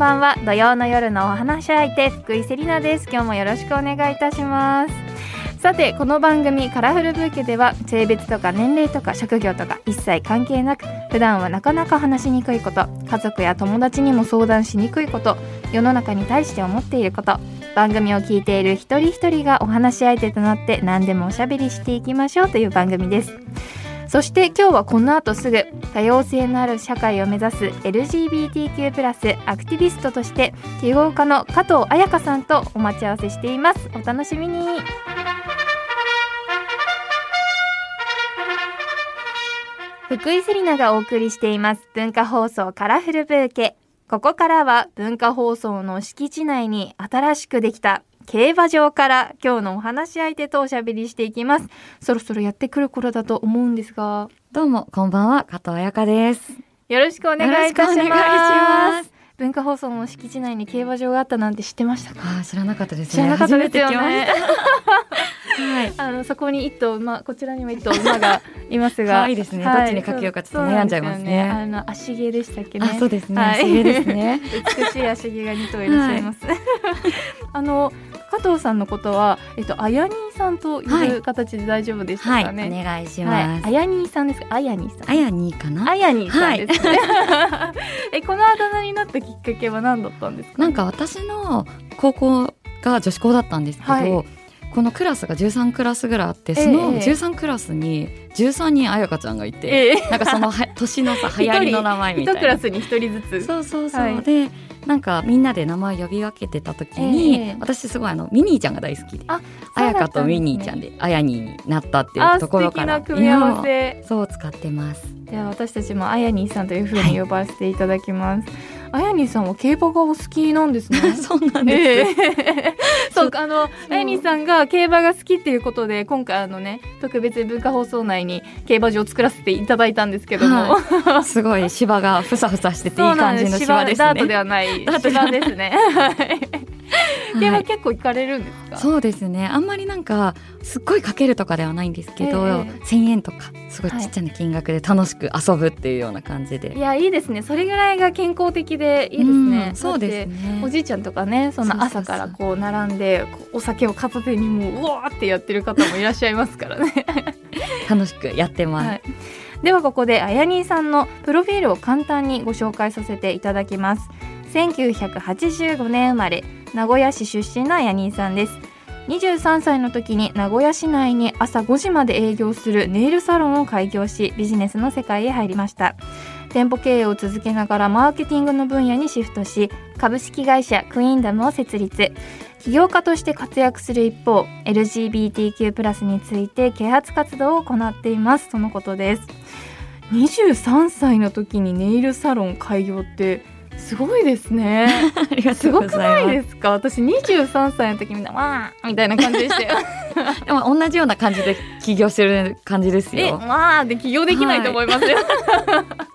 ばんは。土曜の夜のお話し相手福井セリナです。今日もよろしくお願いいたします。さてこの番組カラフルブーケでは性別とか年齢とか職業とか一切関係なく普段はなかなか話しにくいこと家族や友達にも相談しにくいこと世の中に対して思っていること番組を聞いている一人一人がお話し相手となって何でもおしゃべりしていきましょうという番組です。そして今日はこの後すぐ多様性のある社会を目指す LGBTQ+ アクティビストとして起業家の加藤彩香さんとお待ち合わせしています。お楽しみに。福井セリナがお送りしています。文化放送カラフルブーケ。ここからは文化放送の敷地内に新しくできた競馬場から今日のお話し相手とおしゃべりしていきます。そろそろやってくる頃だと思うんですが。どうもこんばんは加藤彩香です。よろしくお願いいたします。文化放送の敷地内に競馬場があったなんて知ってましたか？あ知らなかったです、ね、知らなかったですよね。はい、あのそこに一頭馬こちらにも一頭馬がいますが。いいですね、はい、どっちにかけようかちょっと悩んじゃいますね、ね、あの足毛でしたっけね。そうですね、はい、足毛ですね。美しい足毛が二頭いらっしゃいます、はい、あの加藤さんのことは、えっと、あやにーさんという形で大丈夫でしたかね？はい、お願いします。あやにーさんですか？あやにーさん。あやにーかな。あやにーさんですね。え、このあだ名になったきっかけは何だったんですか、ね、なんか私の高校が女子校だったんですけど。はいこのクラスが13クラスぐらいあってその13クラスに13人あやかちゃんがいて、ええ、なんかそのは年のさ流行りの名前みたいな。一クラスに一人ずつ。そうそうそう、はい、でなんかみんなで名前呼び分けてた時に、えー、私すごいあのミニーちゃんが大好きであやかとミニーちゃんであやにになったっていうところから組み合わせ。そう使ってます。では私たちもあやにさんというふうに呼ばせていただきます、はいあやにさんは競馬がお好きなんですね。そうなんです。えー、そうあのあやにさんが競馬が好きっていうことで今回あのね特別文化放送内に競馬場を作らせていただいたんですけども、はい、すごい芝がふさふさしてていい感じの芝ですね。ダートではない芝ですね。競馬結構行かれるんですか、そうですね。あんまりなんかすっごいかけるとかではないんですけど、えー、1000円とかすごいちっちゃな金額で楽しく遊ぶっていうような感じで、はい、いやいいですね。それぐらいが健康的でいいですね、うん、そうですね。おじいちゃんとかねその朝からこう並んでお酒を片手にもううわーってやってる方もいらっしゃいますからね。楽しくやってます、はい、ではここであやにさんのプロフィールを簡単にご紹介させていただきます。1985年生まれ名古屋市出身のあやにさんです。23歳の時に名古屋市内に朝5時まで営業するネイルサロンを開業しビジネスの世界へ入りました。店舗経営を続けながらマーケティングの分野にシフトし株式会社クイーンダムを設立。起業家として活躍する一方 LGBTQ+ について啓発活動を行っています。とのことです。23歳の時にネイルサロン開業ってすごいですね。すごくないですか？私二十三歳の時みんなわーみたいな感じでしたよ。でも同じような感じで起業してる感じですよ。え、まあで起業できないと思いますよ。はい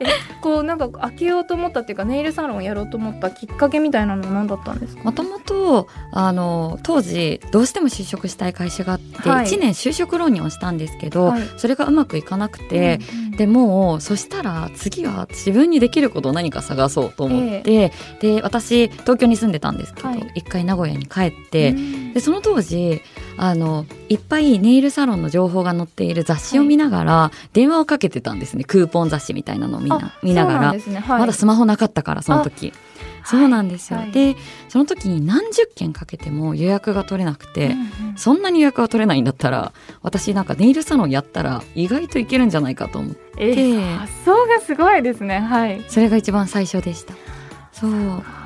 えこうなんか開けようと思ったっていうかネイルサロンをやろうと思ったきっかけみたいなのは何だったんですか？もともとあの当時どうしても就職したい会社があって、はい、1年就職浪人をしたんですけど、はい、それがうまくいかなくて、うんうん、でもうそしたら次は自分にできることを何か探そうと思って、えー、で私東京に住んでたんですけど、はい、一回名古屋に帰って、でその当時あのいっぱいネイルサロンの情報が載っている雑誌を見ながら電話をかけてたんですねクーポン雑誌みたいなのを見な見ながら、ねはい、まだスマホなかったからその時。そうなんですよ、はい、でその時に何十件かけても予約が取れなくて、うんうん、そんなに予約が取れないんだったら私なんかネイルサロンやったら意外といけるんじゃないかと思って、えー、発想がすごいですね。はい。それが一番最初でした。そう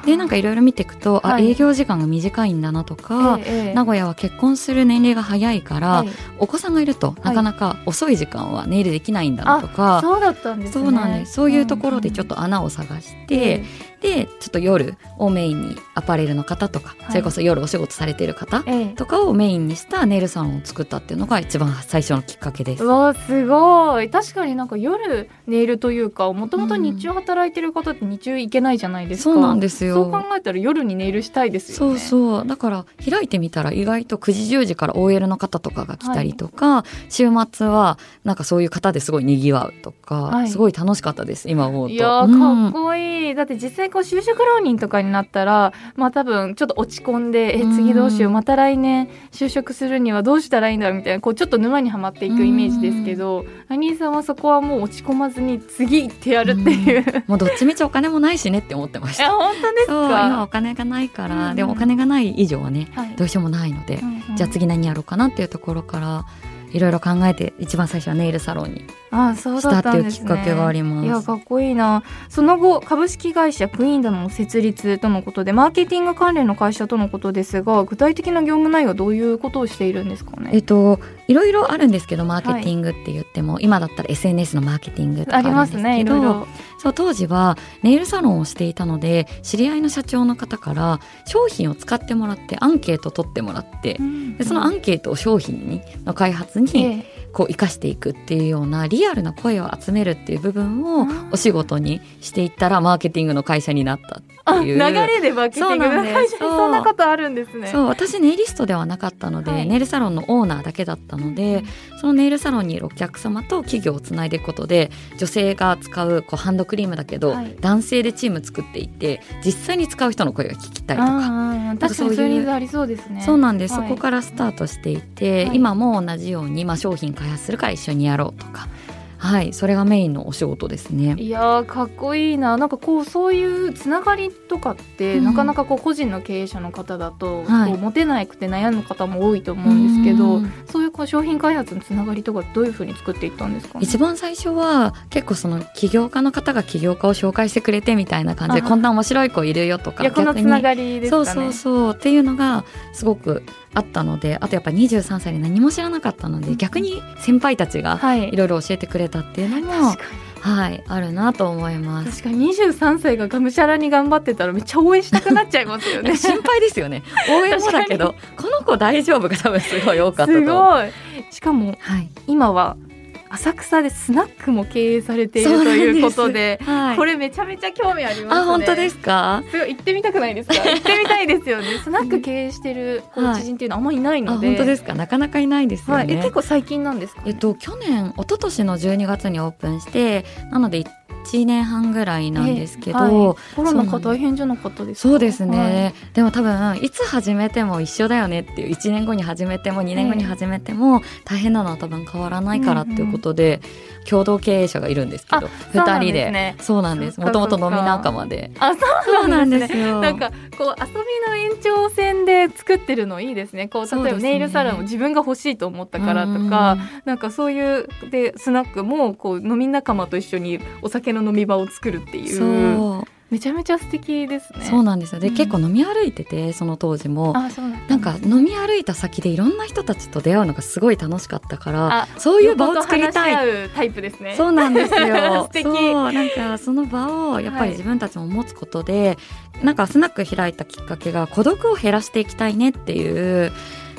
でなんかいろいろ見ていくと、はい、あ営業時間が短いんだなとか、ええ、名古屋は結婚する年齢が早いから、はい、お子さんがいるとなかなか遅い時間はネイルできないんだなとか、そうだったんです、ね、そうなんです。そういうところでちょっと穴を探して、うんでちょっと夜をメインにアパレルの方とか、はい、それこそ夜お仕事されている方とかをメインにしたネイルサロンを作ったっていうのが一番最初のきっかけです。わすごい。確かになんか夜ネイルというかもともと日中働いてる方って日中行けないじゃないですか、うん、そうなんですよそう。考えたら夜にネイルしたいですよね。そうそう。だから開いてみたら意外と9時10時から OL の方とかが来たりとか、はい、週末はなんかそういう方ですごい賑わうとか、はい、すごい楽しかったです今思うと。いや、うん、かっこいい。だって実際こう就職浪人とかになったらまあ多分ちょっと落ち込んでえ次どうしようまた来年就職するにはどうしたらいいんだろうみたいなこうちょっと沼にはまっていくイメージですけどアニーさんはそこはもう落ち込まずに次行ってやるっていう、うもうどっちみちお金もないしねって思ってました。本当ですか？今お金がないから、うん、でもお金がない以上はね、はい、どうしようもないので、うんうん、じゃあ次何やろうかなっていうところからいろいろ考えて一番最初はネイルサロンにあそうだったっていうきっかけがあります。いやかっこいいな。その後株式会社クイーンダの設立とのことでマーケティング関連の会社とのことですが具体的な業務内容はどういうことをしているんですかね？えっといろいろあるんですけどマーケティングって言っても、はい、今だったら SNS のマーケティングとかあるんですけど、ね、いろいろ。そう当時はネイルサロンをしていたので知り合いの社長の方から商品を使ってもらってアンケート取ってもらって、うん、でそのアンケートを商品にの開発に、えーこう生かしていくっていうようなリアルな声を集めるっていう部分をお仕事にしていったらマーケティングの会社になったっていう。流れでマーケティングの会社にそんなことあるんですね。そう私ネイリストではなかったので、はい、ネイルサロンのオーナーだけだったのでそのネイルサロンにいるお客様と企業をつないでいくことで女性が使うこうハンドクリームだけど、はい、男性でチーム作っていて実際に使う人の声が聞きたいとか確かにそういうありそうですね。そうなんです、はい、そこからスタートしていて、今も同じように、まあ、商品開発するから一緒にやろうとか。はいそれがメインのお仕事ですね。いやかっこいいな。なんかこうそういうつながりとかって、うん、なかなかこう個人の経営者の方だと、はい、こう持てなくて悩む方も多いと思うんですけど、うそういうこう商品開発のつながりとかどういうふうに作っていったんですか、ね、一番最初は結構その起業家の方が起業家を紹介してくれてみたいな感じでこんな面白い子いるよとかいやこのつながりですかね。そうそうそう。っていうのがすごくあったのであとやっぱ23歳で何も知らなかったので逆に先輩たちがいろいろ教えてくれたっていうのも、はいはい、あるなと思います。確かに23歳ががむしゃらに頑張ってたらめっちゃ応援したくなっちゃいますよね。心配ですよね。応援もだけど、この子大丈夫が多分すごい多かったと。すごい。しかも、はい、今は浅草でスナックも経営されているということで、はい、これめちゃめちゃ興味あります、ね、あ本当ですか？すごい行ってみたくないですか？行ってみたいですよね。スナック経営してる知人っていうのはあんまりいないので、はい、本当ですか？なかなかいないですよね、はい、え結構最近なんですか、ね、えっと去年一昨年の12月にオープンしてなので1年半ぐらいなんですけど、えーはい、コロナ禍大変じゃなかったですそうですね、はい、でも多分いつ始めても一緒だよねっていう1年後に始めても2年後に始めても大変なのは多分変わらないからっていうことで、共同経営者がいるんですけど2人で。そうなんですもともと飲み仲間で。あそうなんですよ。なんかこう遊びの延長線で作ってるのいいですね。こう例えばネイルサロンを自分が欲しいと思ったからとか、なんかそういうでスナックもこう飲み仲間と一緒にお酒の飲み場を作るっていうめちゃめちゃ素敵ですね。そうなんですよ。で、うん、結構飲み歩いててその当時も。あそうなんか飲み歩いた先でいろんな人たちと出会うのがすごい楽しかったからそういう場を作りたい。タイプですね。そうなんですよ。そう。なんかその場をやっぱり自分たちも持つことで、はい、なんかスナック開いたきっかけが孤独を減らしていきたいねっていう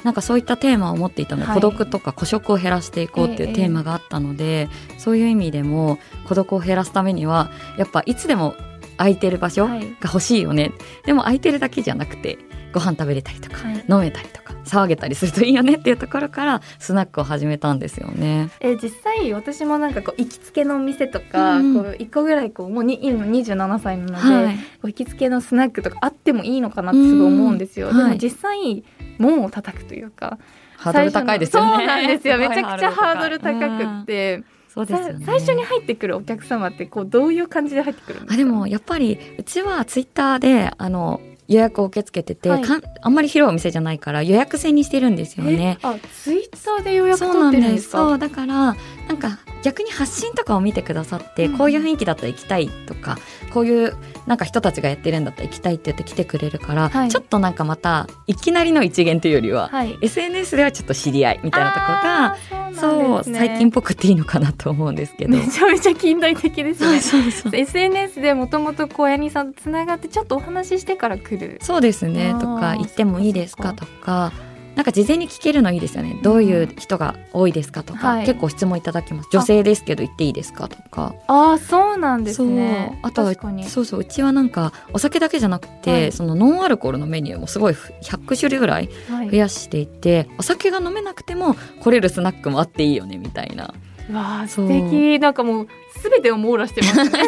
なんかそういったテーマを持っていたので、はい、孤独とか孤食を減らしていこうっていうテーマがあったので、えー、そういう意味でも孤独を減らすためにはやっぱいつでも空いてる場所が欲しいよね、はい、でも空いてるだけじゃなくてご飯食べれたりとか、はい、飲めたりとか騒げたりするといいよねっていうところからスナックを始めたんですよね。え実際私もなんかこう行きつけの店とか、うん、こう一個ぐらいこうもうに今27歳なので、はい、こう行きつけのスナックとかあってもいいのかなってすごい思うんですよ。うん、でも実際門を叩くというかハードル高いですよね。そうなんですよ。めちゃくちゃハードル高くって。そうですね、最初に入ってくるお客様ってこうどういう感じで入ってくるんですか？あでもやっぱりうちはツイッターであの予約を受け付けてて、はい、かんあんまり広いお店じゃないから予約制にしてるんですよね。あツイッターで予約取ってるんですか？そうだからなんか逆に発信とかを見てくださって、うん、こういう雰囲気だったら行きたいとかこういうなんか人たちがやってるんだったら行きたいって言って来てくれるから、はい、ちょっとなんかまたいきなりの一元というよりは、はい、SNS ではちょっと知り合いみたいなところがそう、ね、最近っぽくていいのかなと思うんですけど。めちゃめちゃ近代的ですね。そうそう SNS でもともと小柳さんとつながってちょっとお話ししてから来る。そうですね。とか行ってもいいですか。とかなんか事前に聞けるのいいですよね。どういう人が多いですかとか、はい、結構質問いただきます。女性ですけど言っていいですかとか。ああそうなんですね。あとはそうそう。うちはなんかお酒だけじゃなくて、はい、そのノンアルコールのメニューもすごい100種類ぐらい増やしていて、はい、お酒が飲めなくても来れるスナックもあっていいよねみたいな。わあ素敵。なんかもう全てを網羅してますね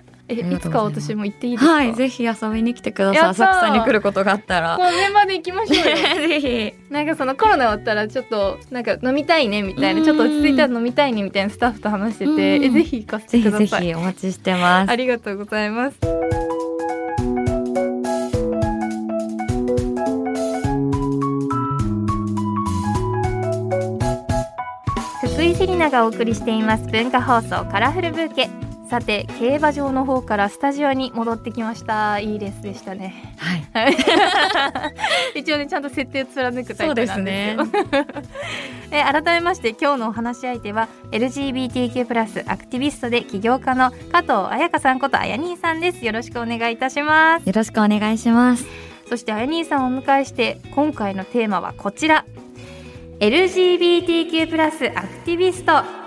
えいつか私も行っていいですか？はいぜひ遊びに来てください。浅草に来ることがあったら。もうメンバーで行きましょうよ。ぜひ。なんかそのコロナ終わったらちょっとなんか飲みたいねみたいなちょっと落ち着いたら飲みたいねみたいなスタッフと話しててえぜひ行かせてください。ぜひお待ちしてます。ありがとうございます。福井セリナがお送りしています文化放送カラフルブーケさて競馬場の方からスタジオに戻ってきました。いいレースでしたね。はい。一応ねちゃんと設定を貫くタイプなんですよね。え改めまして今日のお話し相手は LGBTQ+ プラスアクティビストで起業家の加藤彩香さんことあやにーさんです。よろしくお願いいたします。よろしくお願いします。そしてあやにーさんをお迎えして今回のテーマはこちら。LGBTQ+ プラスアクティビスト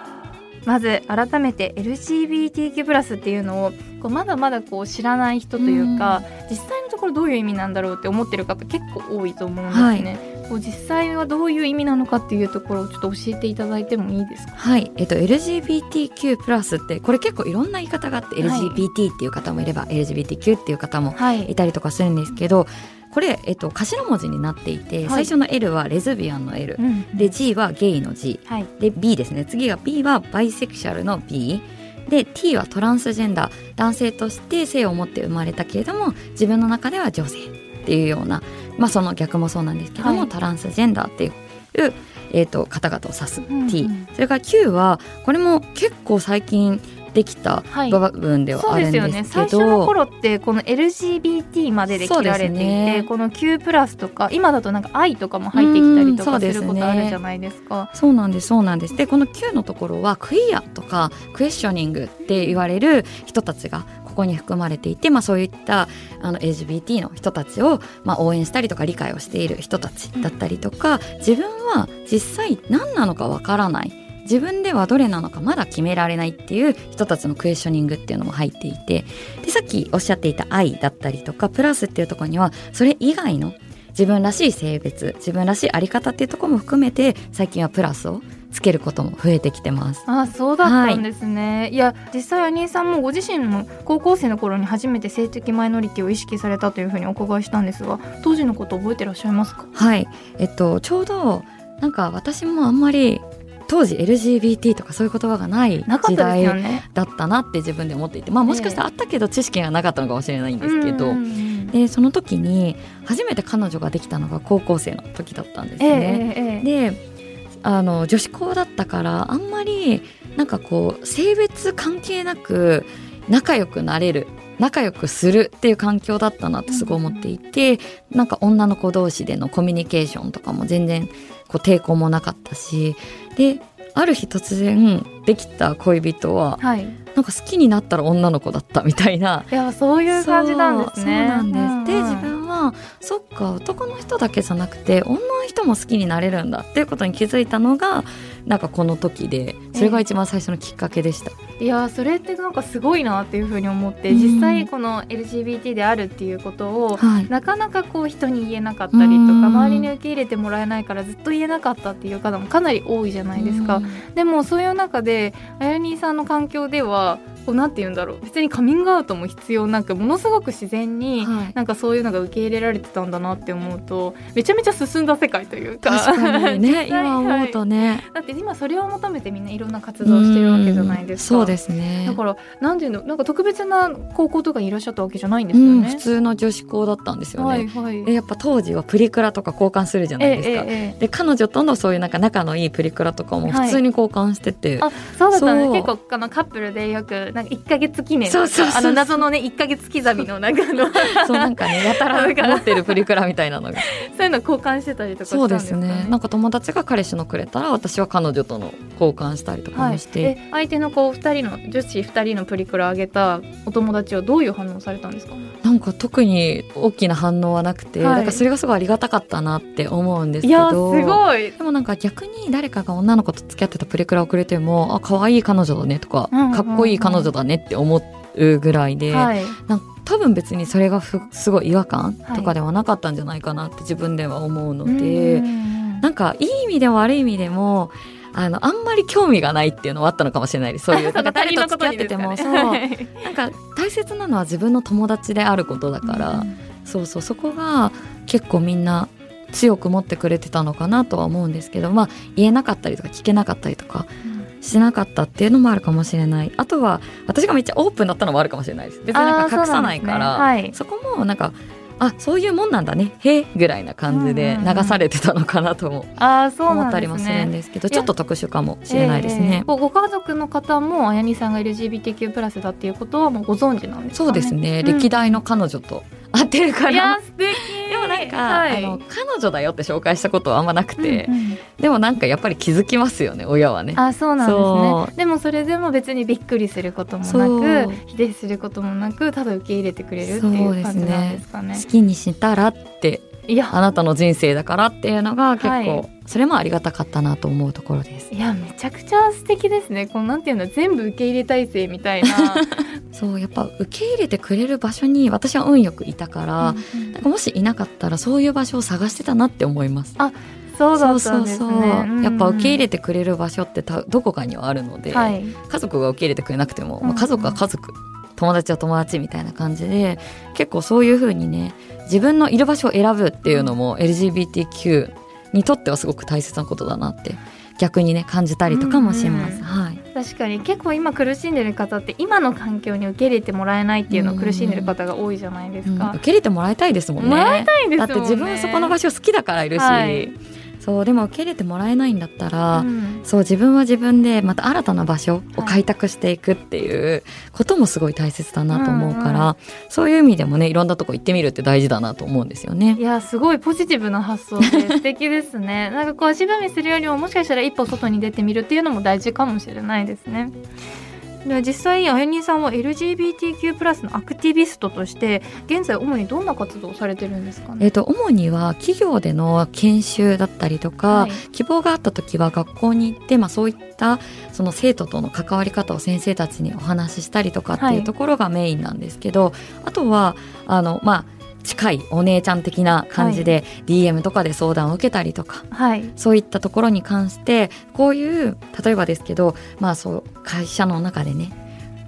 まず改めて LGBTQ+ っていうのをこうまだまだこう知らない人というか、うん、実際のところどういう意味なんだろうって思ってる方結構多いと思うんですね。はい。こう実際はどういう意味なのかっていうところをちょっと教えていただいてもいいですか？はい、えっと、LGBTQ+ プラスってこれ結構いろんな言い方があって、はい、LGBT っていう方もいれば LGBTQ っていう方もい。たりとかするんですけど、はいこれ、えっと、頭文字になっていて、はい、最初の L はレズビアンの L、うん、で G はゲイの G、はい、で B ですね。次が B はバイセクシャルの B で T はトランスジェンダー。男性として性を持って生まれたけれども自分の中では女性っていうような、まあ、その逆もそうなんですけども、はい、トランスジェンダーっていうえーと、方々を指す T、うんうん、それから Q はこれも結構最近できた部分ではあるんですけど、はい、ね、最初の頃ってこの LGBT までで切られていて、ね、この Q プラスとか今だとなんか I とかも入ってきたりとかすることあるじゃないですか。そうなんですそうなんです。でこの Q のところはクイアとかクエスチョニングって言われる人たちがここに含まれていて、まあ、そういったあの LGBT の人たちを、まあ、応援したりとか理解をしている人たちだったりとか、自分は実際何なのかわからない自分ではどれなのかまだ決められないっていう人たちのクエスチョニングっていうのも入っていてでさっきおっしゃっていた愛だったりとかプラスっていうところにはそれ以外の自分らしい性別自分らしいあり方っていうところも含めて最近はプラスをつけることも増えてきてます。あそうだったんですね。はい、いや実際アニーさんもご自身も高校生の頃に初めて性的マイノリティを意識されたというふうにお伺いしたんですが、当時のこと覚えてらっしゃいますか？はい、えっとちょうどなんか私もあんまり当時 LGBT とかそういう言葉がない時代だったなって自分で思っていて、まあ、もしかしたらあったけど知識がなかったのかもしれないんですけど、でその時に初めて彼女ができたのが高校生の時だったんですね。であの女子校だったからあんまりなんかこう性別関係なく仲良くなれる仲良くするっていう環境だったなってすごい思っていて、なんか女の子同士でのコミュニケーションとかも全然こう抵抗もなかったしである日突然できた恋人は、はい、なんか好きになったら女の子だったみたいな。いやそういう感じなんですね。そうなんです、うんうん、で自分はそっか男の人だけじゃなくて女の人も好きになれるんだっていうことに気づいたのがなんかこの時でそれが一番最初のきっかけでした。いやそれってなんかすごいなっていうふうに思って、うん、実際この LGBT であるっていうことを、はい、なかなかこう人に言えなかったりとか、周りに受け入れてもらえないからずっと言えなかったっていう方もかなり多いじゃないですか。でもそういう中であやにさんの環境ではこうなんて言うんだろう。別にカミングアウトも必要なくものすごく自然に、なんかそういうのが受け入れられてたんだなって思うとめちゃめちゃ進んだ世界というか。確かにね。今思うとね、はい、だって今それを求めてみんないろんな活動してるわけじゃないですか。そうですね。だからなんていうのなんか特別な高校とかにいらっしゃったわけじゃないんですよね、うん、普通の女子校だったんですよね、はいはい、でやっぱ当時はプリクラとか交換するじゃないですか、えええ、で彼女とのそういうなんか仲のいいプリクラとかも普通に交換してて、はい、あそうだったね結構あのカップルでよくなんか一ヶ月記念。そうそうあの謎のね一ヶ月刻みのなんかの。そうなんかねやたら 持ってるプリクラみたいなのが。そういうの交換してたりとかそうですね。なんか友達が彼氏のくれたら私は彼女との交換したりとかもして、はい、相手のこう二人の女子二人のプリクラあげたお友達はどういう反応されたんですか？なんか特に大きな反応はなくて、はい、なんかそれがすごいありがたかったなって思うんですけど。すごい。でもなんか逆に誰かが女の子と付き合ってたプリクラをくれてもあ可愛い彼女だねとか、うんうんうん、かっこいい彼女だねって思うぐらいで、はい、なん多分別にそれがすごい違和感とかではなかったんじゃないかなって自分では思うので、はい、なんかいい意味でも悪い意味でもあのあんまり興味がないっていうのはあったのかもしれないです。そういう なんか誰と付き合ってても、ね、そう。なんか大切なのは自分の友達であることだから、うん、そうそう。そこが結構みんな強く持ってくれてたのかなとは思うんですけどまあ言えなかったりとか聞けなかったりとか。しなかったっていうのもあるかもしれない。あとは私がめっちゃオープンだったのもあるかもしれないです。別になんか隠さないから。そ、ねはい、そこもなんかあそういうもんなんだね。へえぐらいな感じで流されてたのかなとも思ったりもするんですけど、ちょっと特殊かもしれないですね。えー、ご家族の方もあやにさんが LGBTQ+ プラスだっていうことはもうご存知なんですか、ね、そうですね、うん、歴代の彼女と合ってるから。いや素敵でもなんか、はい、あの彼女だよって紹介したことはあんまなくて、うんうん、でもなんかやっぱり気づきますよね親はね。あそうなんですね。でもそれでも別にびっくりすることもなく否定することもなくただ受け入れてくれるっていう感じなんですかね。ね好きにしたらっていや。あなたの人生だからっていうのが結構、はい、それもありがたかったなと思うところです。いやめちゃくちゃ素敵ですね。このなんていうの全部受け入れ体制みたいな。そうやっぱ受け入れてくれる場所に私は運よくいたから、うんうん、なんかもしいなかったらそういう場所を探してたなって思います。あそうだったんですね。そうそうそう、う。ん、やっぱ受け入れてくれる場所ってたどこかにはあるので、はい、家族が受け入れてくれなくても、まあ、家族は家族、友達は友達みたいな感じで結構そういうふうにね自分のいる場所を選ぶっていうのも LGBTQ にとってはすごく大切なことだなって逆にね感じたりとかもします、うんうん、はい、確かに結構今苦しんでる方って今の環境に受け入れてもらえないっていうのを苦しんでる方が多いじゃないですか、うん、受け入れてもらいたいですもんね。もらいたいです、ね、だって自分そこの場所好きだからいるし、はいそうでも受け入れてもらえないんだったら、うん、そう自分は自分でまた新たな場所を開拓していくっていうこともすごい大切だなと思うから、うんうん、そういう意味でもねいろんなとこ行ってみるって大事だなと思うんですよね。いやすごいポジティブな発想で 素敵ですね。なんかこう足踏みするよりももしかしたら一歩外に出てみるっていうのも大事かもしれないですね。で実際あやにさんは LGBTQ+ のアクティビストとして現在主にどんな活動をされてるんですかね、えーと、主には企業での研修だったりとか、はい、希望があった時は学校に行って、まあ、そういったその生徒との関わり方を先生たちにお話ししたりとかっていうところがメインなんですけど、はい、あとはあのまあ近いお姉ちゃん的な感じで DM とかで相談を受けたりとか、はい、そういったところに関してこういう例えばですけど、まあ、そう会社の中でね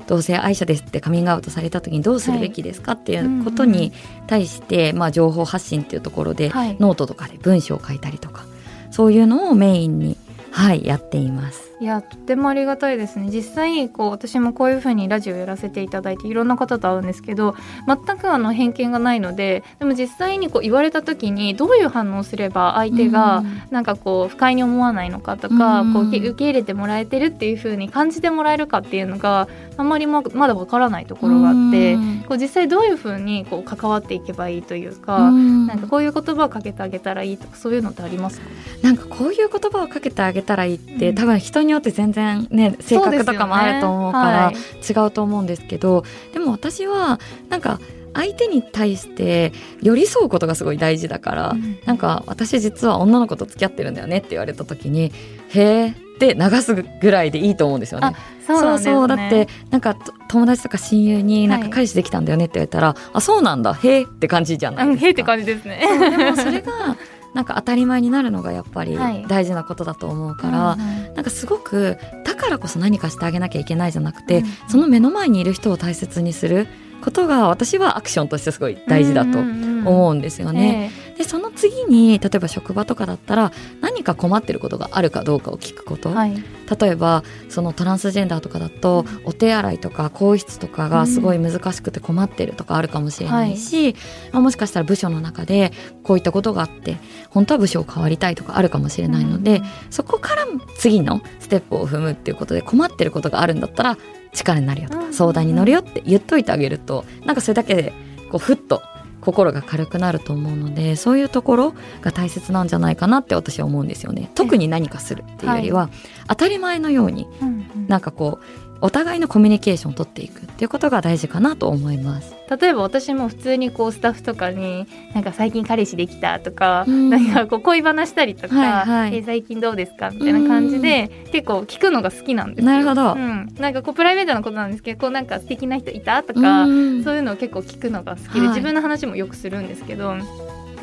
同性愛者ですってカミングアウトされた時にどうするべきですか？っていうことに対して、まあ、情報発信っていうところで、ノートとかで文章を書いたりとかそういうのをメインに、はい、やっています。いやとてもありがたいですね。実際こう私もこういうふうにラジオやらせていただいていろんな方と会うんですけど全くあの偏見がないのででも実際にこう言われた時にどういう反応すれば相手がなんかこう不快に思わないのかとか、こう受け入れてもらえてるっていうふうに感じてもらえるかっていうのがあんまりまだわからないところがあってこう実際どういうふうにこう関わっていけばいいというかなんかこういう言葉をかけてあげたらいいとかそういうのってありますか？なんかこういう言葉をかけてあげたらいいって、多分人にによって全然ね性格とかもあると思うから違うと思うんですけどで,、も私はなんか相手に対して寄り添うことがすごい大事だから、うん、なんか私実は女の子と付き合ってるんだよねって言われた時にへえって流すぐらいでいいと思うんですよね。そう、ね、そうだってなんか友達とか親友になんか彼氏できたんだよねって言われたら、はい、あそうなんだへえって感じじゃないですか。へえって感じですね。でもそれがなんか当たり前になるのがやっぱり大事なことだと思うから、はいうんうん、なんかすごくだからこそ何かしてあげなきゃいけないじゃなくて、うんうん、その目の前にいる人を大切にすることが私はアクションとしてすごい大事だと思うんですよね。うん。うんうんえー、でその次に例えば職場とかだったら何か困ってることがあるかどうかを聞くこと、はい、例えばそのトランスジェンダーとかだと、うん、お手洗いとか更衣室とかがすごい難しくて困ってるとかあるかもしれないし、はい、まあ、もしかしたら部署の中でこういったことがあって本当は部署を変わりたいとかあるかもしれないので、うん、そこから次のステップを踏むっていうことで困ってることがあるんだったら力になるよとか相談に乗るよって言っといてあげるとなんかそれだけでこうふっと心が軽くなると思うのでそういうところが大切なんじゃないかなって私は思うんですよね。特に何かするっていうよりは、はい、当たり前のように、うんうん、なんかこうお互いのコミュニケーションを取っていくっていうことが大事かなと思います例えば私も普通にこうスタッフとかになんか最近彼氏できたとか、うん、なんかこう恋話したりとか、はいはい、え最近どうですかみたいな感じで、結構聞くのが好きなんですなるほど、うん、なんかこうプライベートなことなんですけどこうなんか素敵な人いたとか、そういうのを結構聞くのが好きで、はい、自分の話もよくするんですけど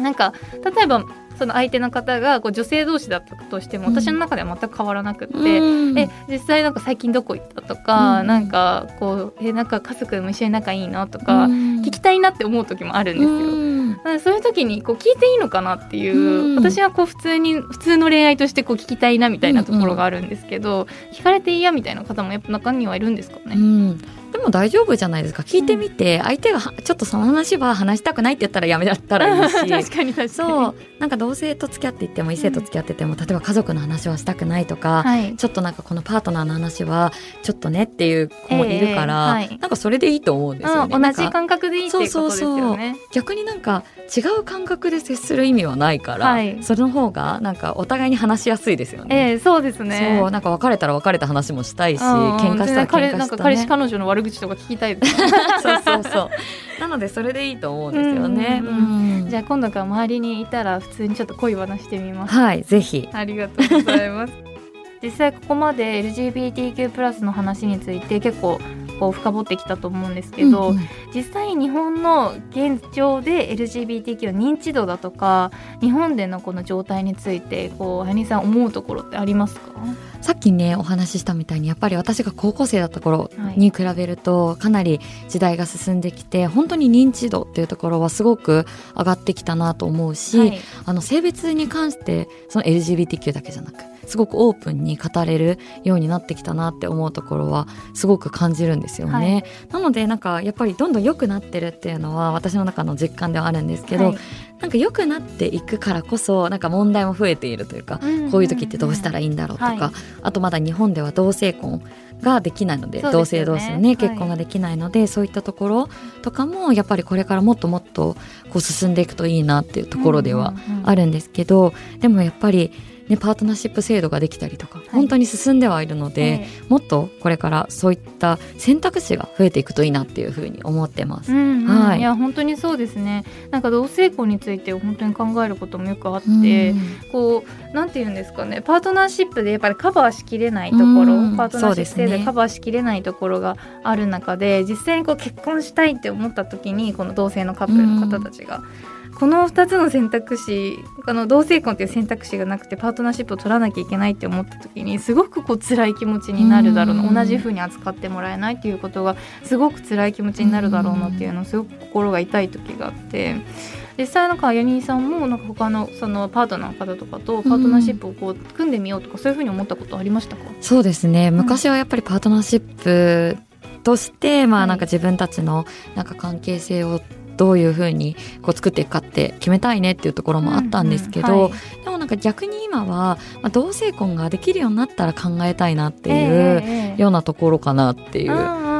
なんか例えばその相手の方がこう女性同士だったとしても、私の中では全く変わらなくって、うん、え実際なんか最近どこ行ったとか、うん、なんかこうえなんか家族も一緒に仲いいのとか、聞きたいなって思う時もあるんですよ。うん、そういう時にこう聞いていいのかなっていう、私はこう普通に普通の恋愛としてこう聞きたいなみたいなところがあるんですけど、聞かれていいやみたいな方もやっぱ中にはいるんですかね？でも大丈夫じゃないですか。聞いてみて、相手がちょっとその話は話したくないって言ったらやめだったらいいし。確かに確かに。そう。なんか同性と付き合っていっても異性と付き合ってても、例えば家族の話はしたくないとか、はい、ちょっとなんかこのパートナーの話はちょっとねっていう子もいるから、えーはい、なんかそれでいいと思うんですよね、同じ感覚でいいっていうことですよね。逆になんか違う感覚で接する意味はないから、はい、その方がなんかお互いに話しやすいですよね。えー、そうですね。そう。なんか別れたら別れた話もしたいし、喧嘩したら喧嘩した、ね、なんか彼氏彼女の悪口とか聞きたい。そうそうそう。なのでそれでいいと思うんですよね。じゃあ今度から周りにいたら普通にちょっと恋話してみます。はい、ぜひ。ありがとうございます。実際ここまで LGBTQ+ プラスの話について結構こう深掘ってきたと思うんですけど、うんうん、実際日本の現状で LGBTQ の認知度だとか日本でのこの状態についてこうハニさん思うところってありますか？さっきねお話ししたみたいにやっぱり私が高校生だった頃に比べるとかなり時代が進んできて本当に認知度っていうところはすごく上がってきたなと思うし、はい、あの性別に関してその LGBTQ だけじゃなくすごくオープンに語れるようになってきたなって思うところはすごく感じるんですよね。はい、なのでなんかやっぱりどんどん良くなってるっていうのは私の中の実感ではあるんですけど、はい、なんか良くなっていくからこそなんか問題も増えているというか、こういう時ってどうしたらいいんだろうとか、はい、あとまだ日本では同性婚ができないので、ね、同性同士のね結婚ができないので、はい、そういったところとかもやっぱりこれからもっともっとこう進んでいくといいなっていうところではあるんですけど、でもやっぱりね、パートナーシップ制度ができたりとか、はい、本当に進んではいるので、えー、もっとこれからそういった選択肢が増えていくといいなっていうふうに思ってます。うんうん、はい、いや本当にそうですね。なんか同性婚について本当に考えることもよくあって、うん、こうなんて言うんですかね。パートナーシップでやっぱりカバーしきれないところ、うん、パートナーシップ制でカバーしきれないところがある中で、ね、実際にこう結婚したいって思った時にこの同性のカップルの方たちが。この2つの選択肢あの同性婚っていう選択肢がなくてパートナーシップを取らなきゃいけないって思った時にすごくこう辛い気持ちになるだろうな同じふうに扱ってもらえないっていうことがすごく辛い気持ちになるだろうなっていうのすごく心が痛い時があって。実際なんかヤニーさんもなんか他のそのパートナーの方とかとパートナーシップをこう組んでみようとかそういうふうに思ったことありましたか？そうですね昔はやっぱりパートナーシップとして、まあなんか自分たちのなんか関係性をどういうふうにこう作っていくかって決めたいねっていうところもあったんですけど、うんうんはい、でもなんか逆に今は、まあ、同性婚ができるようになったら考えたいなっていうようなところかなっていう。え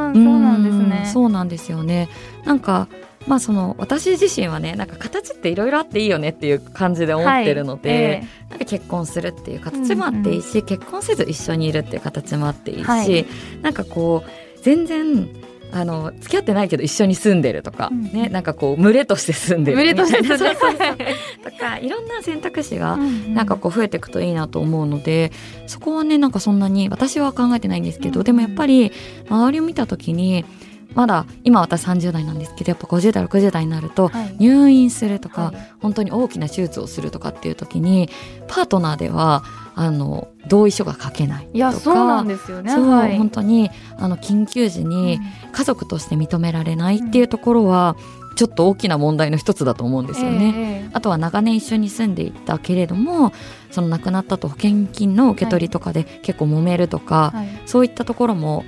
ー、そうなんですね。そうなんですよね。なんかまあその私自身はねなんか形っていろいろあっていいよねっていう感じで思ってるので、はいえー、なんか結婚するっていう形もあっていいし、うんうん、結婚せず一緒にいるっていう形もあっていいし、はい、なんかこう全然あの付き合ってないけど一緒に住んでるとか、うん、ねなんかこう群れとして住んでる。群れとして住んでる。とかいろんな選択肢がなんかこう増えていくといいなと思うので、そこはねなんかそんなに私は考えてないんですけど、うんうん、でもやっぱり周りを見た時にまだ今私30代なんですけどやっぱ50代60代になると入院するとか、はい、本当に大きな手術をするとかっていう時にパートナーではあの同意書が書けないとかいやそうなんですよね。はい、本当にあの緊急時に家族として認められないっていうところは、ちょっと大きな問題の一つだと思うんですよね、えー、あとは長年一緒に住んでいたけれどもその亡くなったと保険金の受け取りとかで結構揉めるとか、はい、そういったところも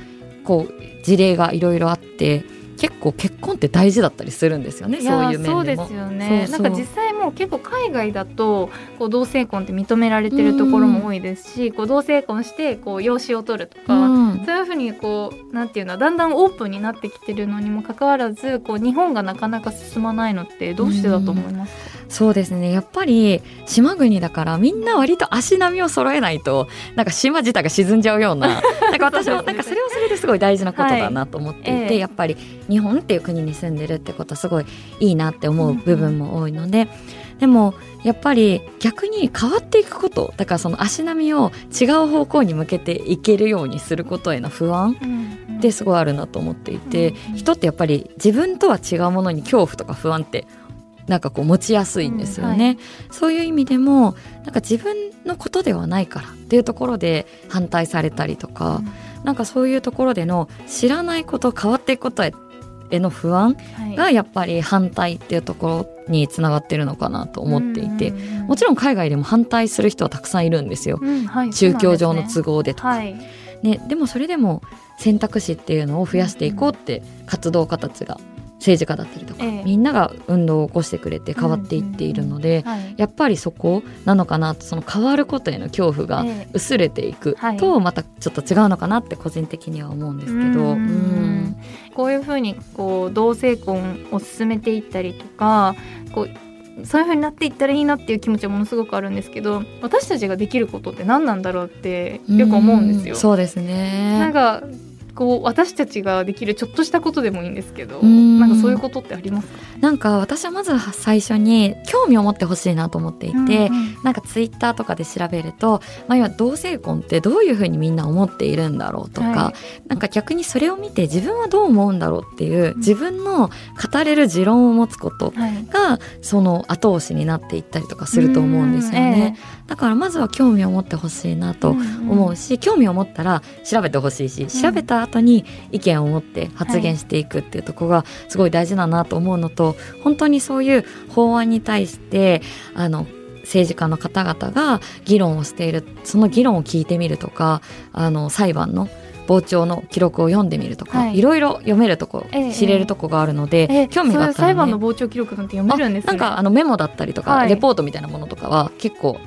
こう事例がいろいろあって結構結婚って大事だったりするんですよねそういう面でも。そうですよね。なんか実際もう結構海外だとこう同性婚って認められてるところも多いですし、こう同性婚してこう養子を取るとか、うん、そういうふうにこうなんていうのだんだんオープンになってきてるのにもかかわらずこう日本がなかなか進まないのってどうしてだと思いますか、うん、そうですね。やっぱり島国だからみんな割と足並みを揃えないとなんか島自体が沈んじゃうような なんか私も なんかそれはそれですごい大事なことだなと思っていて、はい。えやっぱり日本っていう国に住んでるってことはすごいいいなって思う部分も多いので、でもやっぱり逆に変わっていくことだからその足並みを違う方向に向けていけるようにすることへの不安ってすごいあるなと思っていて、人ってやっぱり自分とは違うものに恐怖とか不安ってなんかこう持ちやすいんですよね、うんはい、そういう意味でもなんか自分のことではないからっていうところで反対されたりとか、うん、なんかそういうところでの知らないこと変わっていくことへへの不安がやっぱり反対っていうところにつながってるのかなと思っていて、もちろん海外でも反対する人はたくさんいるんですよ、うんはい、宗教上の都合でとか。はい、ね、でもそれでも選択肢っていうのを増やしていこうって活動家たちが政治家だったりとか、ええ、みんなが運動を起こしてくれて変わっていっているので、やっぱりそこなのかなとその変わることへの恐怖が薄れていくとまたちょっと違うのかなって個人的には思うんですけど。うん。こういうふうにこう同性婚を進めていったりとかこうそういうふうになっていったらいいなっていう気持ちはものすごくあるんですけど私たちができることって何なんだろうってよく思うんですよ。うそうですね。なんかこう私たちができるちょっとしたことでもいいんですけどなんかそういうことってありますか？なんか私はまず最初に興味を持ってほしいなと思っていて、うんうん、なんかツイッターとかで調べると、まあ、今同性婚ってどういうふうにみんな思っているんだろうとか、はい、なんか逆にそれを見て自分はどう思うんだろうっていう自分の語れる持論を持つことがその後押しになっていったりとかすると思うんですよね。えー、だからまずは興味を持ってほしいなと思うし、うん。うん、興味を持ったら調べてほしいし調べた後に意見を持って発言していくっていうところがすごい大事だなと思うのと、はい、本当にそういう法案に対してあの政治家の方々が議論をしているその議論を聞いてみるとかあの裁判の傍聴の記録を読んでみるとか、はい、いろいろ読めるとこ、え知れるとこがあるので、え興味があったら、ね、裁判の傍聴記録なんて読めるんです、ね、なんかあのメモだったりとか、はい、レポートみたいなものとかは結構、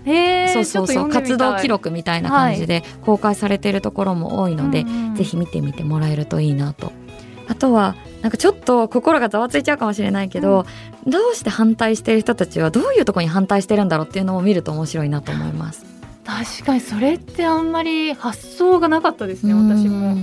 そうそうそう活動記録みたいな感じで公開されているところも多いので、はい、ぜひ見てみてもらえるといいなと。あとはなんかちょっと心がざわついちゃうかもしれないけど、うん、どうして反対している人たちはどういうところに反対してるんだろうっていうのを見ると面白いなと思います。確かにそれってあんまり発想がなかったですね私も。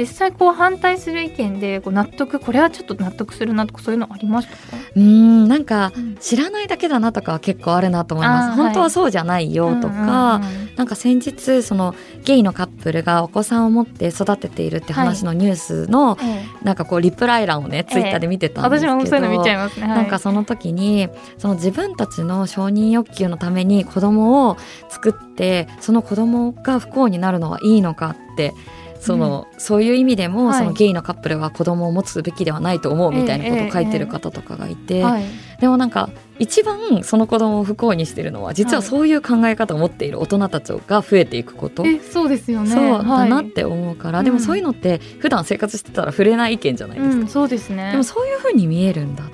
実際こう反対する意見でこう納得これはちょっと納得するなとかそういうのありましたか？うんなんか知らないだけだなとかは結構あるなと思います、本当はそうじゃないよとか、なんか先日そのゲイのカップルがお子さんを持って育てているって話のニュースの、はい、なんかこうリプライ欄をねツイッターで見てたんですけど、私もそういうの見ちゃいますね、はい、なんかその時にその自分たちの承認欲求のために子供を作ってその子供が不幸になるのはいいのかってその、うん、そういう意味でも、はい、そのゲイのカップルは子供を持つべきではないと思うみたいなことを書いてる方とかがいて、えええでもなんか一番その子供を不幸にしてるのは実はそういう考え方を持っている大人たちが増えていくこと、はい、そうですよね。そうだなって思うから、はい、でもそういうのって普段生活してたら触れない意見じゃないですか、うん、そうですね。でもそういうふうに見えるんだ、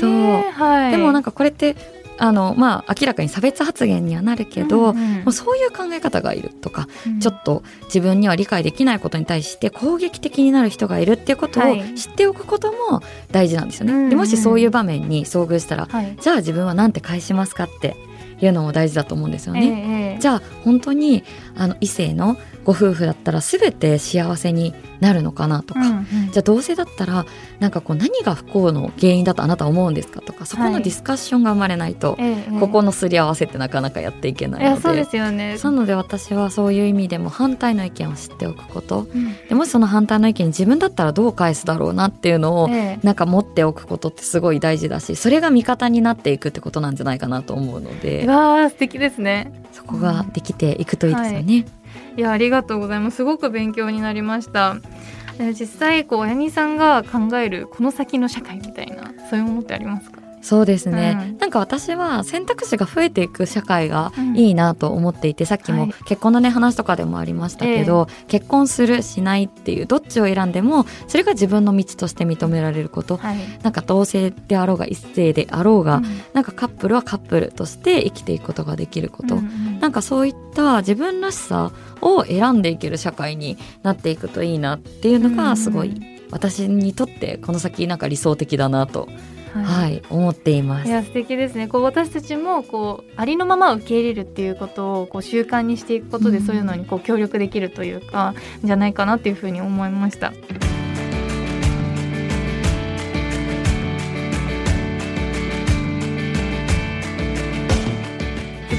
そう、はい、でもなんかこれってあのまあ明らかに差別発言にはなるけど、うんうん、もうそういう考え方がいるとか、うん、ちょっと自分には理解できないことに対して攻撃的になる人がいるっていうことを知っておくことも大事なんですよね。はい、でもしそういう場面に遭遇したら、はい、じゃあ自分は何て返しますかっていうのも大事だと思うんですよね。えー、じゃあ本当にあの異性のご夫婦だったら全て幸せになるのかなとか、うんうん、じゃあ同性だったらなんかこう何が不幸の原因だとあなたは思うんですかとか。そこのディスカッションが生まれないと、はい、ここのすり合わせってなかなかやっていけないので、そうですよね。なので私はそういう意味でも反対の意見を知っておくこと、うん、でもしその反対の意見に自分だったらどう返すだろうなっていうのを、なんか持っておくことってすごい大事だしそれが味方になっていくってことなんじゃないかなと思うので。わあ素敵ですねそこができていくといいですよね。はい。いやありがとうございます。すごく勉強になりました。実際こう親にさんが考えるこの先の社会みたいなそういうものってありますか？そうですね、うん、なんか私は選択肢が増えていく社会がいいなと思っていて、うん、さっきも結婚のね話とかでもありましたけど、えー、結婚するしないっていうどっちを選んでもそれが自分の道として認められること、はい、なんか同性であろうが一性であろうが、うん、なんかカップルはカップルとして生きていくことができること、うんうん、なんかそういった自分らしさを選んでいける社会になっていくといいなっていうのがすごい私にとってこの先なんか理想的だなとはい、はい、思っています。いや素敵ですね。こう私たちもこうありのまま受け入れるっていうことをこう習慣にしていくことで、そういうのにこう協力できるというか、じゃないかなっていうふうに思いました。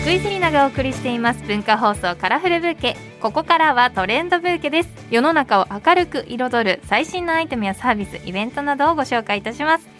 福井セリナがお送りしています文化放送カラフルブーケここからはトレンドブーケです世の中を明るく彩る最新のアイテムやサービスイベントなどをご紹介いたします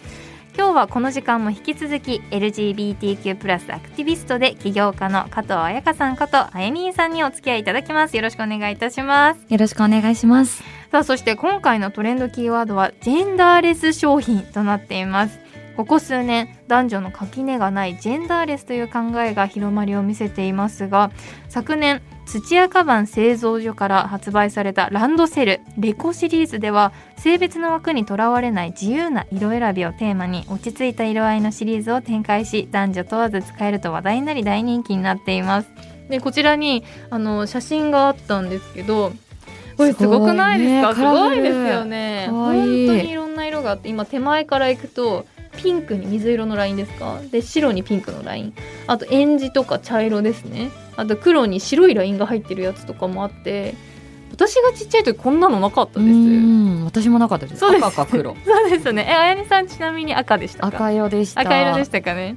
今日はこの時間も引き続き LGBTQ+ アクティビストで起業家の加藤彩香さんことあやみんさんにお付き合いいただきます。よろしくお願いいたします。よろしくお願いします。さあそして今回のトレンドキーワードはジェンダーレス商品となっています。ここ数年男女の垣根がないジェンダーレスという考えが広まりを見せていますが昨年土屋カバン製造所から発売されたランドセルレコシリーズでは性別の枠にとらわれない自由な色選びをテーマに落ち着いた色合いのシリーズを展開し男女問わず使えると話題になり大人気になっています。でこちらにあの写真があったんですけどこれすごくないですか？すごいですよね。本当にいろんな色があって今手前から行くとピンクに水色のラインですか？で白にピンクのライン。あとエンジとか茶色ですね。あと黒に白いラインが入ってるやつとかもあって私がちっちゃい時こんなのなかったです。私もなかったです。そうです。赤か黒。そうですね。えあやみさんちなみに赤でした赤色でした。赤色でしたかね。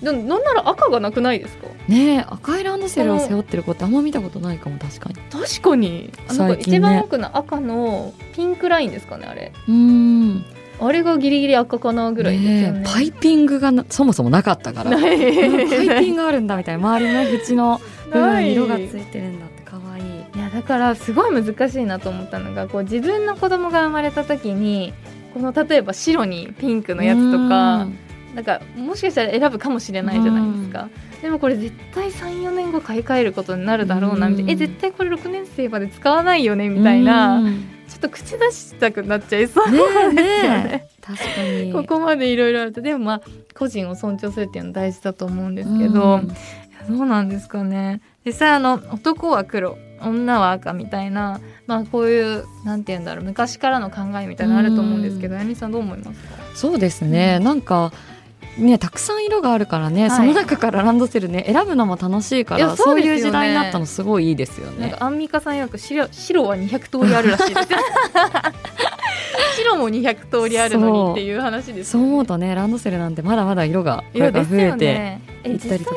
なんなら赤がなくないですか？ね赤いランドセルを背負ってる子ってあんま見たことないかも確かに。確かに。ね、一番奥の赤のピンクラインですかねあれ。うんあれがギリギリ赤かなぐらいですよね、ね、パイピングがそもそもなかったから。パイピングあるんだみたいな周りの縁の部分に色がついてるんだって可愛いい。やだからすごい難しいなと思ったのがこう自分の子供が生まれた時にこの例えば白にピンクのやつとかなんかもしかしたら選ぶかもしれないじゃないですか。でもこれ絶対34年後買い替えることになるだろうなみたいな。え絶対これ6年生まで使わないよねみたいなちょっと口出したくなっちゃいそうですよね。ね確かに。ここまでいろいろあるとでもまあ個人を尊重するっていうのは大事だと思うんですけど、うん、どうなんですかね。実際あの男は黒女は赤みたいな、まあ、こういうなんて言うんだろう昔からの考えみたいなのあると思うんですけど、あやみさんどう思いますか？そうですね、うん、なんかね、たくさん色があるからね、はい、その中からランドセルね選ぶのも楽しいからそう、ね,、いう時代になったのすごいいいですよね。アンミカさんよく白白は200通りあるらしいです 白も200通りあるのにっていう話です、ね、そう思うとねランドセルなんてまだまだ色が増えていったりとか。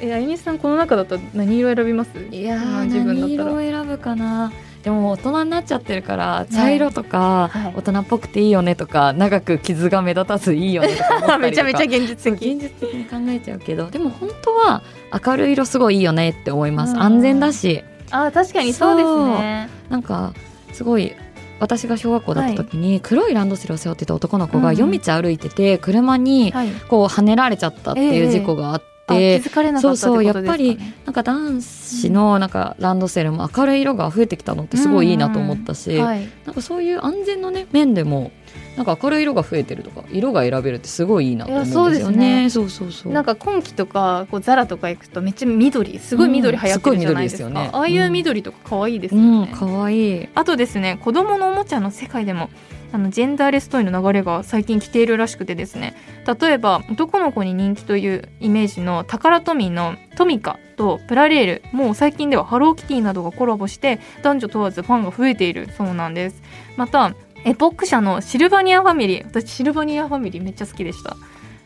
えあゆみさんこの中だと何色選びます？いや自分何色選ぶかな。でも大人になっちゃってるから茶色とか大人っぽくていいよねとか長く傷が目立たずいいよねとか めちゃめちゃ現実的。現実的に考えちゃうけどでも本当は明るい色すごいいいよねって思います。安全だし。あ確かにそうですね。なんかすごい私が小学校だった時に黒いランドセルを背負ってた男の子が夜道歩いてて車にこう跳ねられちゃったっていう事故があって。気づかれなかったそうそうやっぱりなんか男子のなんかランドセルも明るい色が増えてきたのってすごいいいなと思ったし、はい、なんかそういう安全のね面でもなんか明るい色が増えてるとか色が選べるってすごいいいなと思うんですよね。そうそうそうなんか今季とかこうザラとか行くとめっちゃ緑すごい緑流行ってるじゃないですか。うん、すね、ああいう緑とか可愛いですよね。可、う、愛、いい。あとですね子供のおもちゃの世界でもあのジェンダーレストイの流れが最近来ているらしくてですね。例えば男の子に人気というイメージのタカラトミーのトミカとプラレールもう最近ではハローキティなどがコラボして男女問わずファンが増えているそうなんです。またエポック社のシルバニアファミリー私シルバニアファミリーめっちゃ好きでした。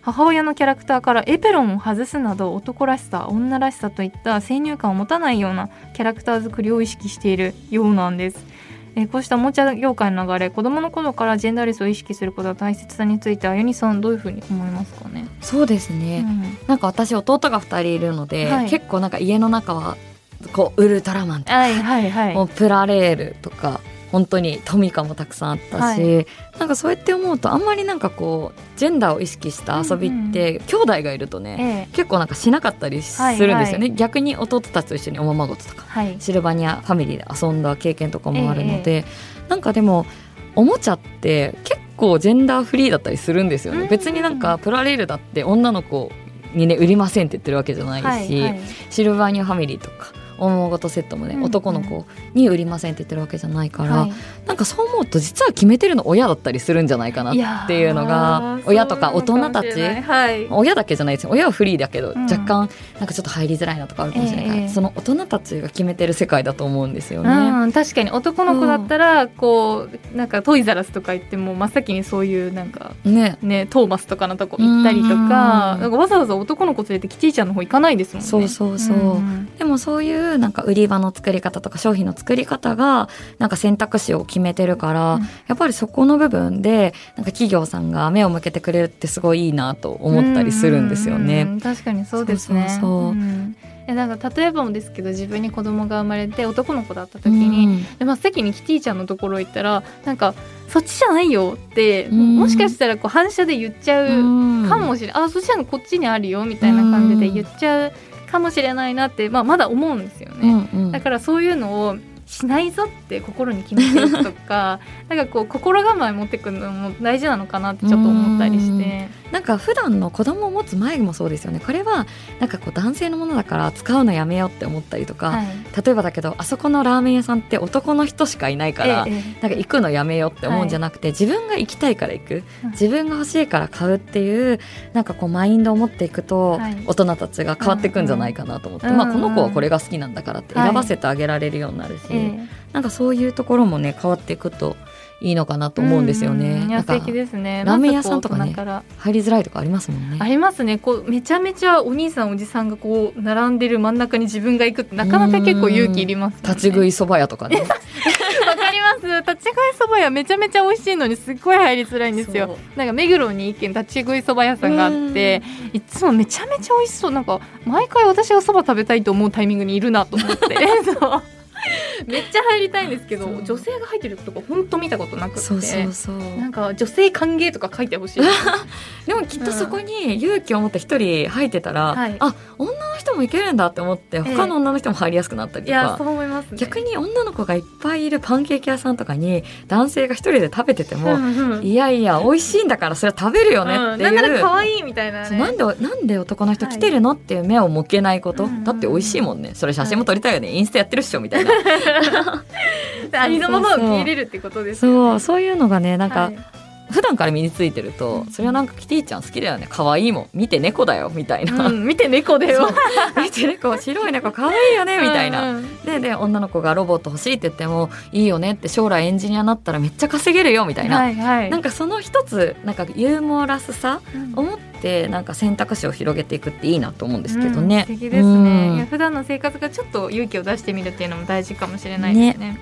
母親のキャラクターからエペロンを外すなど男らしさ女らしさといった先入観を持たないようなキャラクター作りを意識しているようなんです。えこうしたおもちゃ業界の流れ子どもの頃からジェンダーレスを意識することの大切さについてあゆにさんどういうふうに思いますかね？そうですね、うん、なんか私弟が2人いるので、はい、結構なんか家の中はこうウルトラマンとか、はいはいはい、もうプラレールとか本当にトミカもたくさんあったし、はい、なんかそうやって思うとあんまりなんかこうジェンダーを意識した遊びって、うんうん、兄弟がいるとね、ええ、結構なんかしなかったりするんですよね、はいはい、逆に弟たちと一緒におままごととか、はい、シルバニアファミリーで遊んだ経験とかもあるので、え、なんかでもおもちゃって結構ジェンダーフリーだったりするんですよね、別になんかプラレールだって女の子にね売りませんって言ってるわけじゃないし、はいはい、シルバーニアファミリーとかおもごとセットもね、うん。うん、男の子に売りませんって言ってるわけじゃないから、はい、なんかそう思うと実は決めてるの親だったりするんじゃないかなっていうのが親とか大人たち、はい、親だけじゃないですよ。親はフリーだけど、うん、若干なんかちょっと入りづらいなとかあるかもしれない、えー、その大人たちが決めてる世界だと思うんですよね。うん、確かに男の子だったらこうなんかトイザラスとか行っても真っ先にそういうなんかね。ねトーマスとかのとこ行ったりとかなんかわざわざ男の子連れてキティちゃんの方行かないですもんね。そうそうそう、でもそういうなんか売り場の作り方とか商品の作り方がなんか選択肢を決めてるから、うん、やっぱりそこの部分でなんか企業さんが目を向けてくれるってすごいいいなと思ったりするんですよね。確かにそうですね。そうえなんか例えばもですけど自分に子供が生まれて男の子だった時に、うん、で真っ先にキティちゃんのところ行ったらなんかそっちじゃないよって、うん、もしかしたらこう反射で言っちゃうかもしれない、うん、あそっちじゃこっちにあるよみたいな感じで言っちゃうかもしれないなって、まあ、まだ思うんですよね、うんうん、だからそういうのをしないぞって心に決めていくとか なんかこう心構え持ってくるのも大事なのかなってちょっと思ったりして。なんか普段の子供を持つ前もそうですよね。これはなんかこう男性のものだから使うのやめようって思ったりとか、はい、例えばだけどあそこのラーメン屋さんって男の人しかいないから、ええ、なんか行くのやめようって思うんじゃなくて、はい、自分が行きたいから行く。自分が欲しいから買うっていうなんかこうマインドを持っていくと、はい、大人たちが変わっていくんじゃないかなと思って、うん。うん、まあ、この子はこれが好きなんだからって選ばせてあげられるようになるし、なんかそういうところもね変わっていくといいのかなと思うんですよね。いや素敵ですね。ラーメン屋さんとかね入りづらいとかありますもんね。ありますね。こうめちゃめちゃお兄さんおじさんがこう並んでる真ん中に自分が行くってなかなか結構勇気いります、ね、立ち食いそば屋とかね。わかります。立ち食いそば屋めちゃめちゃ美味しいのにすっごい入りづらいんですよ。なんか目黒に一軒立ち食いそば屋さんがあっていつもめちゃめちゃ美味しそうなんか毎回私がそば食べたいと思うタイミングにいるなと思って。めっちゃ入りたいんですけど女性が入ってるとこ本当見たことなくて。そうそうそう。なんか女性歓迎とか書いてほしい。でもきっとそこに勇気を持って一人入ってたら、うん、あ女の人もいけるんだって思って他の女の人も入りやすくなったりとか、えー、そう思います、ね、逆に女の子がいっぱいいるパンケーキ屋さんとかに男性が一人で食べてても、うんうん、いやいや美味しいんだからそれは食べるよねっていう、うん、なんなら可愛いみたいな、ね、なんでなんで男の人来てるのっていう目を向けないこと、はい、だって美味しいもんね。それ写真も撮りたいよね、インスタやってるっしょみたいな ありのまま受け入れるってことです、ね、そうそういうのがねなんか、はい。普段から身についてると、それはなんかキティちゃん好きだよね。可愛いもん。見て猫だよ。みたいな、うん、見て猫だよ。見て猫白い猫可愛いよね。みたいな、うん、でで女の子がロボット欲しいって言ってもいいよねって将来エンジニアになったらめっちゃ稼げるよ。みたいな、はいはい、なんかその一つなんかユーモラスさを持ってなんか選択肢を広げていくっていいなと思うんですけどね、うん、素敵ですね、いや普段の生活がちょっと勇気を出してみるっていうのも大事かもしれないですね。ね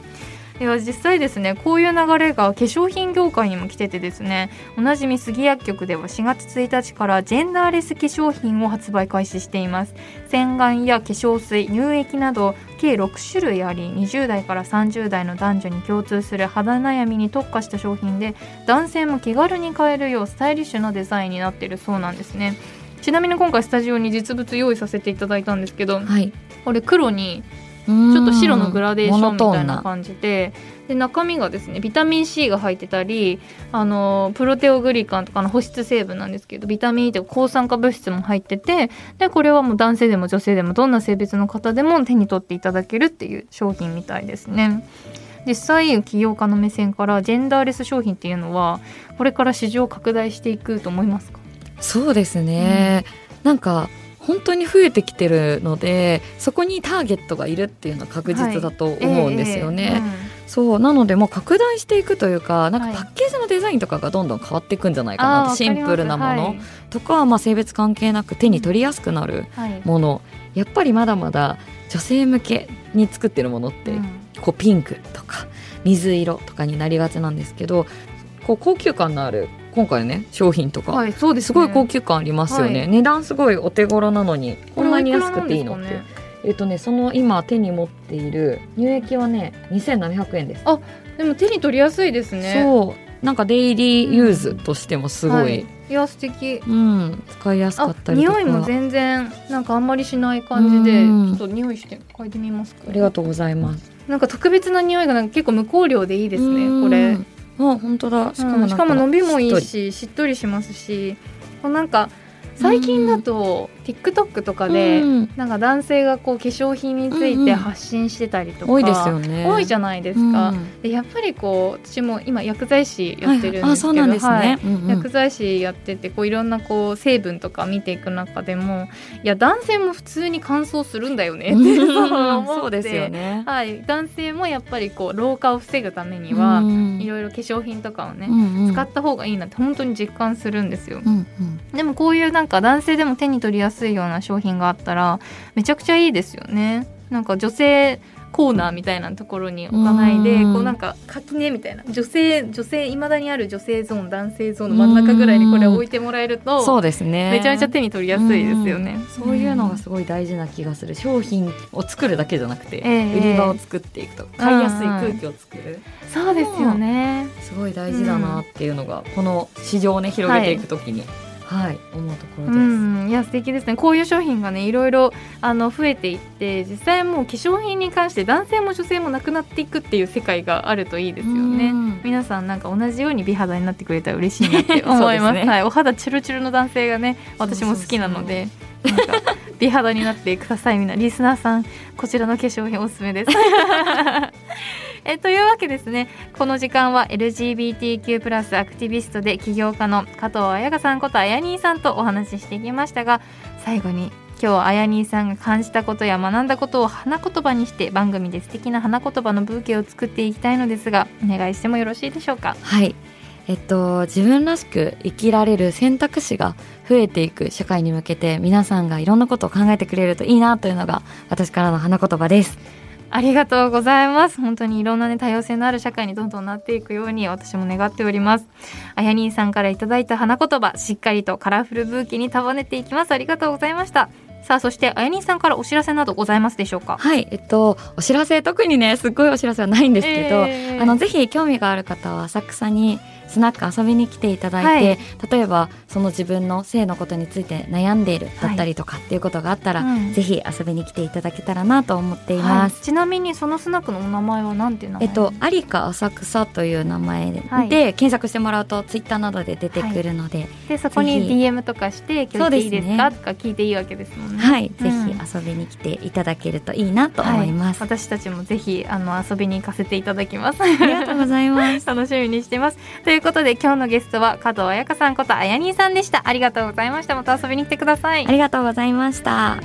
では実際ですねこういう流れが化粧品業界にも来ててですねおなじみ杉薬局では4月1日からジェンダーレス化粧品を発売開始しています。洗顔や化粧水乳液など計6種類あり20代から30代の男女に共通する肌悩みに特化した商品で男性も気軽に買えるようスタイリッシュなデザインになっているそうなんですね。ちなみに今回スタジオに実物用意させていただいたんですけど、はい、これ黒にちょっと白のグラデーションみたいな感じで。で中身がですねビタミン C が入ってたりあのプロテオグリカンとかの保湿成分なんですけどビタミン E とか抗酸化物質も入っててでこれはもう男性でも女性でもどんな性別の方でも手に取っていただけるっていう商品みたいですね。実際起業家の目線からジェンダーレス商品っていうのはこれから市場拡大していくと思いますか？そうですね、うん、なんか本当に増えてきてるのでそこにターゲットがいるっていうのは確実だと思うんですよね。はいえーうん、そうなのでもう拡大していくというかなんかパッケージのデザインとかがどんどん変わっていくんじゃないかなと、シンプルなもの。とか、まあ、性別関係なく手に取りやすくなるもの、はい、やっぱりまだまだ女性向けに作ってるものって、うん、こうピンクとか水色とかになりがちなんですけどこう高級感のある今回ね商品とか、はいそうです、ね、すごい高級感ありますよね、はい、値段すごいお手頃なのにこんなに安くていいのって。えっとねその今手に持っている乳液はね2700円です。あでも手に取りやすいですね。そう。なんかデイリーユーズとしてもすごい、うんはい、いや素敵。うん使いやすかったりとか。匂いも全然なんかあんまりしない感じで、ちょっと匂いして嗅いでみますか？ありがとうございます。なんか特別な匂いがなんか結構無香料でいいですねこれあ本当だ。しかも、しかも伸びもいいししっとり。しますしなんか最近だと TikTok とかで、なんか男性がこう化粧品について発信してたりとか、多いですよね。多いじゃないですか、でやっぱりこう私も今薬剤師やってるんですけど、薬剤師やっててこういろんなこう成分とか見ていく中でもいや男性も普通に乾燥するんだよねって そうですよね、はい、男性もやっぱりこう老化を防ぐためには、いろいろ化粧品とかをね、使った方がいいなって本当に実感するんですよ、でもこういうなんか男性でも手に取りやすいような商品があったらめちゃくちゃいいですよね。なんか女性コーナーみたいなところに置かないでこうなんか垣根みたいな。女性女性いまだにある女性ゾーン男性ゾーンの真ん中ぐらいにこれを置いてもらえるとそうですね。めちゃめちゃ手に取りやすいですよね。そういうのがすごい大事な気がする。商品を作るだけじゃなくて、売り場を作っていくと買いやすい空気を作る。そうですよね。すごい大事だなっていうのが、この市場をね広げていくときに、はいはい思うところです、うん、いや素敵ですね。こういう商品がねいろいろあの増えていって実際もう化粧品に関して男性も女性もなくなっていくっていう世界があるといいですよね。皆さんなんか同じように美肌になってくれたら嬉しいなって思います。ね、はい、お肌チュルチュルの男性がね私も好きなのでなんか美肌になってくださいみんな。リスナーさんこちらの化粧品おすすめです えというわけですね。この時間は LGBTQ+ プラスアクティビストで起業家の加藤彩香さんことあやにーさんとお話ししてきましたが最後に今日あやにーさんが感じたことや学んだことを花言葉にして番組で素敵な花言葉のブーケを作っていきたいのですがお願いしてもよろしいでしょうか？はい。えっと、自分らしく生きられる選択肢が増えていく社会に向けて皆さんがいろんなことを考えてくれるといいなというのが私からの花言葉です。ありがとうございます。本当にいろんなね、多様性のある社会にどんどんなっていくように私も願っております。あやにんさんからいただいた花言葉、しっかりとカラフルブーケに束ねていきます。ありがとうございました。さあそしてあやにんさんからお知らせなどございますでしょうか？はいえっとお知らせ特にねすっごいお知らせはないんですけど、えー、あのぜひ興味がある方は浅草にスナック遊びに来ていただいて、はい、例えばその自分の性のことについて悩んでいるだったりとかっていうことがあったら、はい、ぜひ遊びに来ていただけたらなと思っています、はい、ちなみにそのスナックのお名前は何ていう名前？えっと有香浅草という名前で、検索してもらうとツイッターなどで出てくるので、でそこに DM とかして今日いいですか、ね、とか聞いていいわけですもんね。はい、うん、ぜひ遊びに来ていただけるといいなと思います、私たちもぜひあの遊びに行かせていただきます。ありがとうございます。楽しみにしてます。といういうことで今日のゲゲストは加藤彩香さんことあやにさんでした。ありがとうございました。また遊びに来てください。ありがとうございました。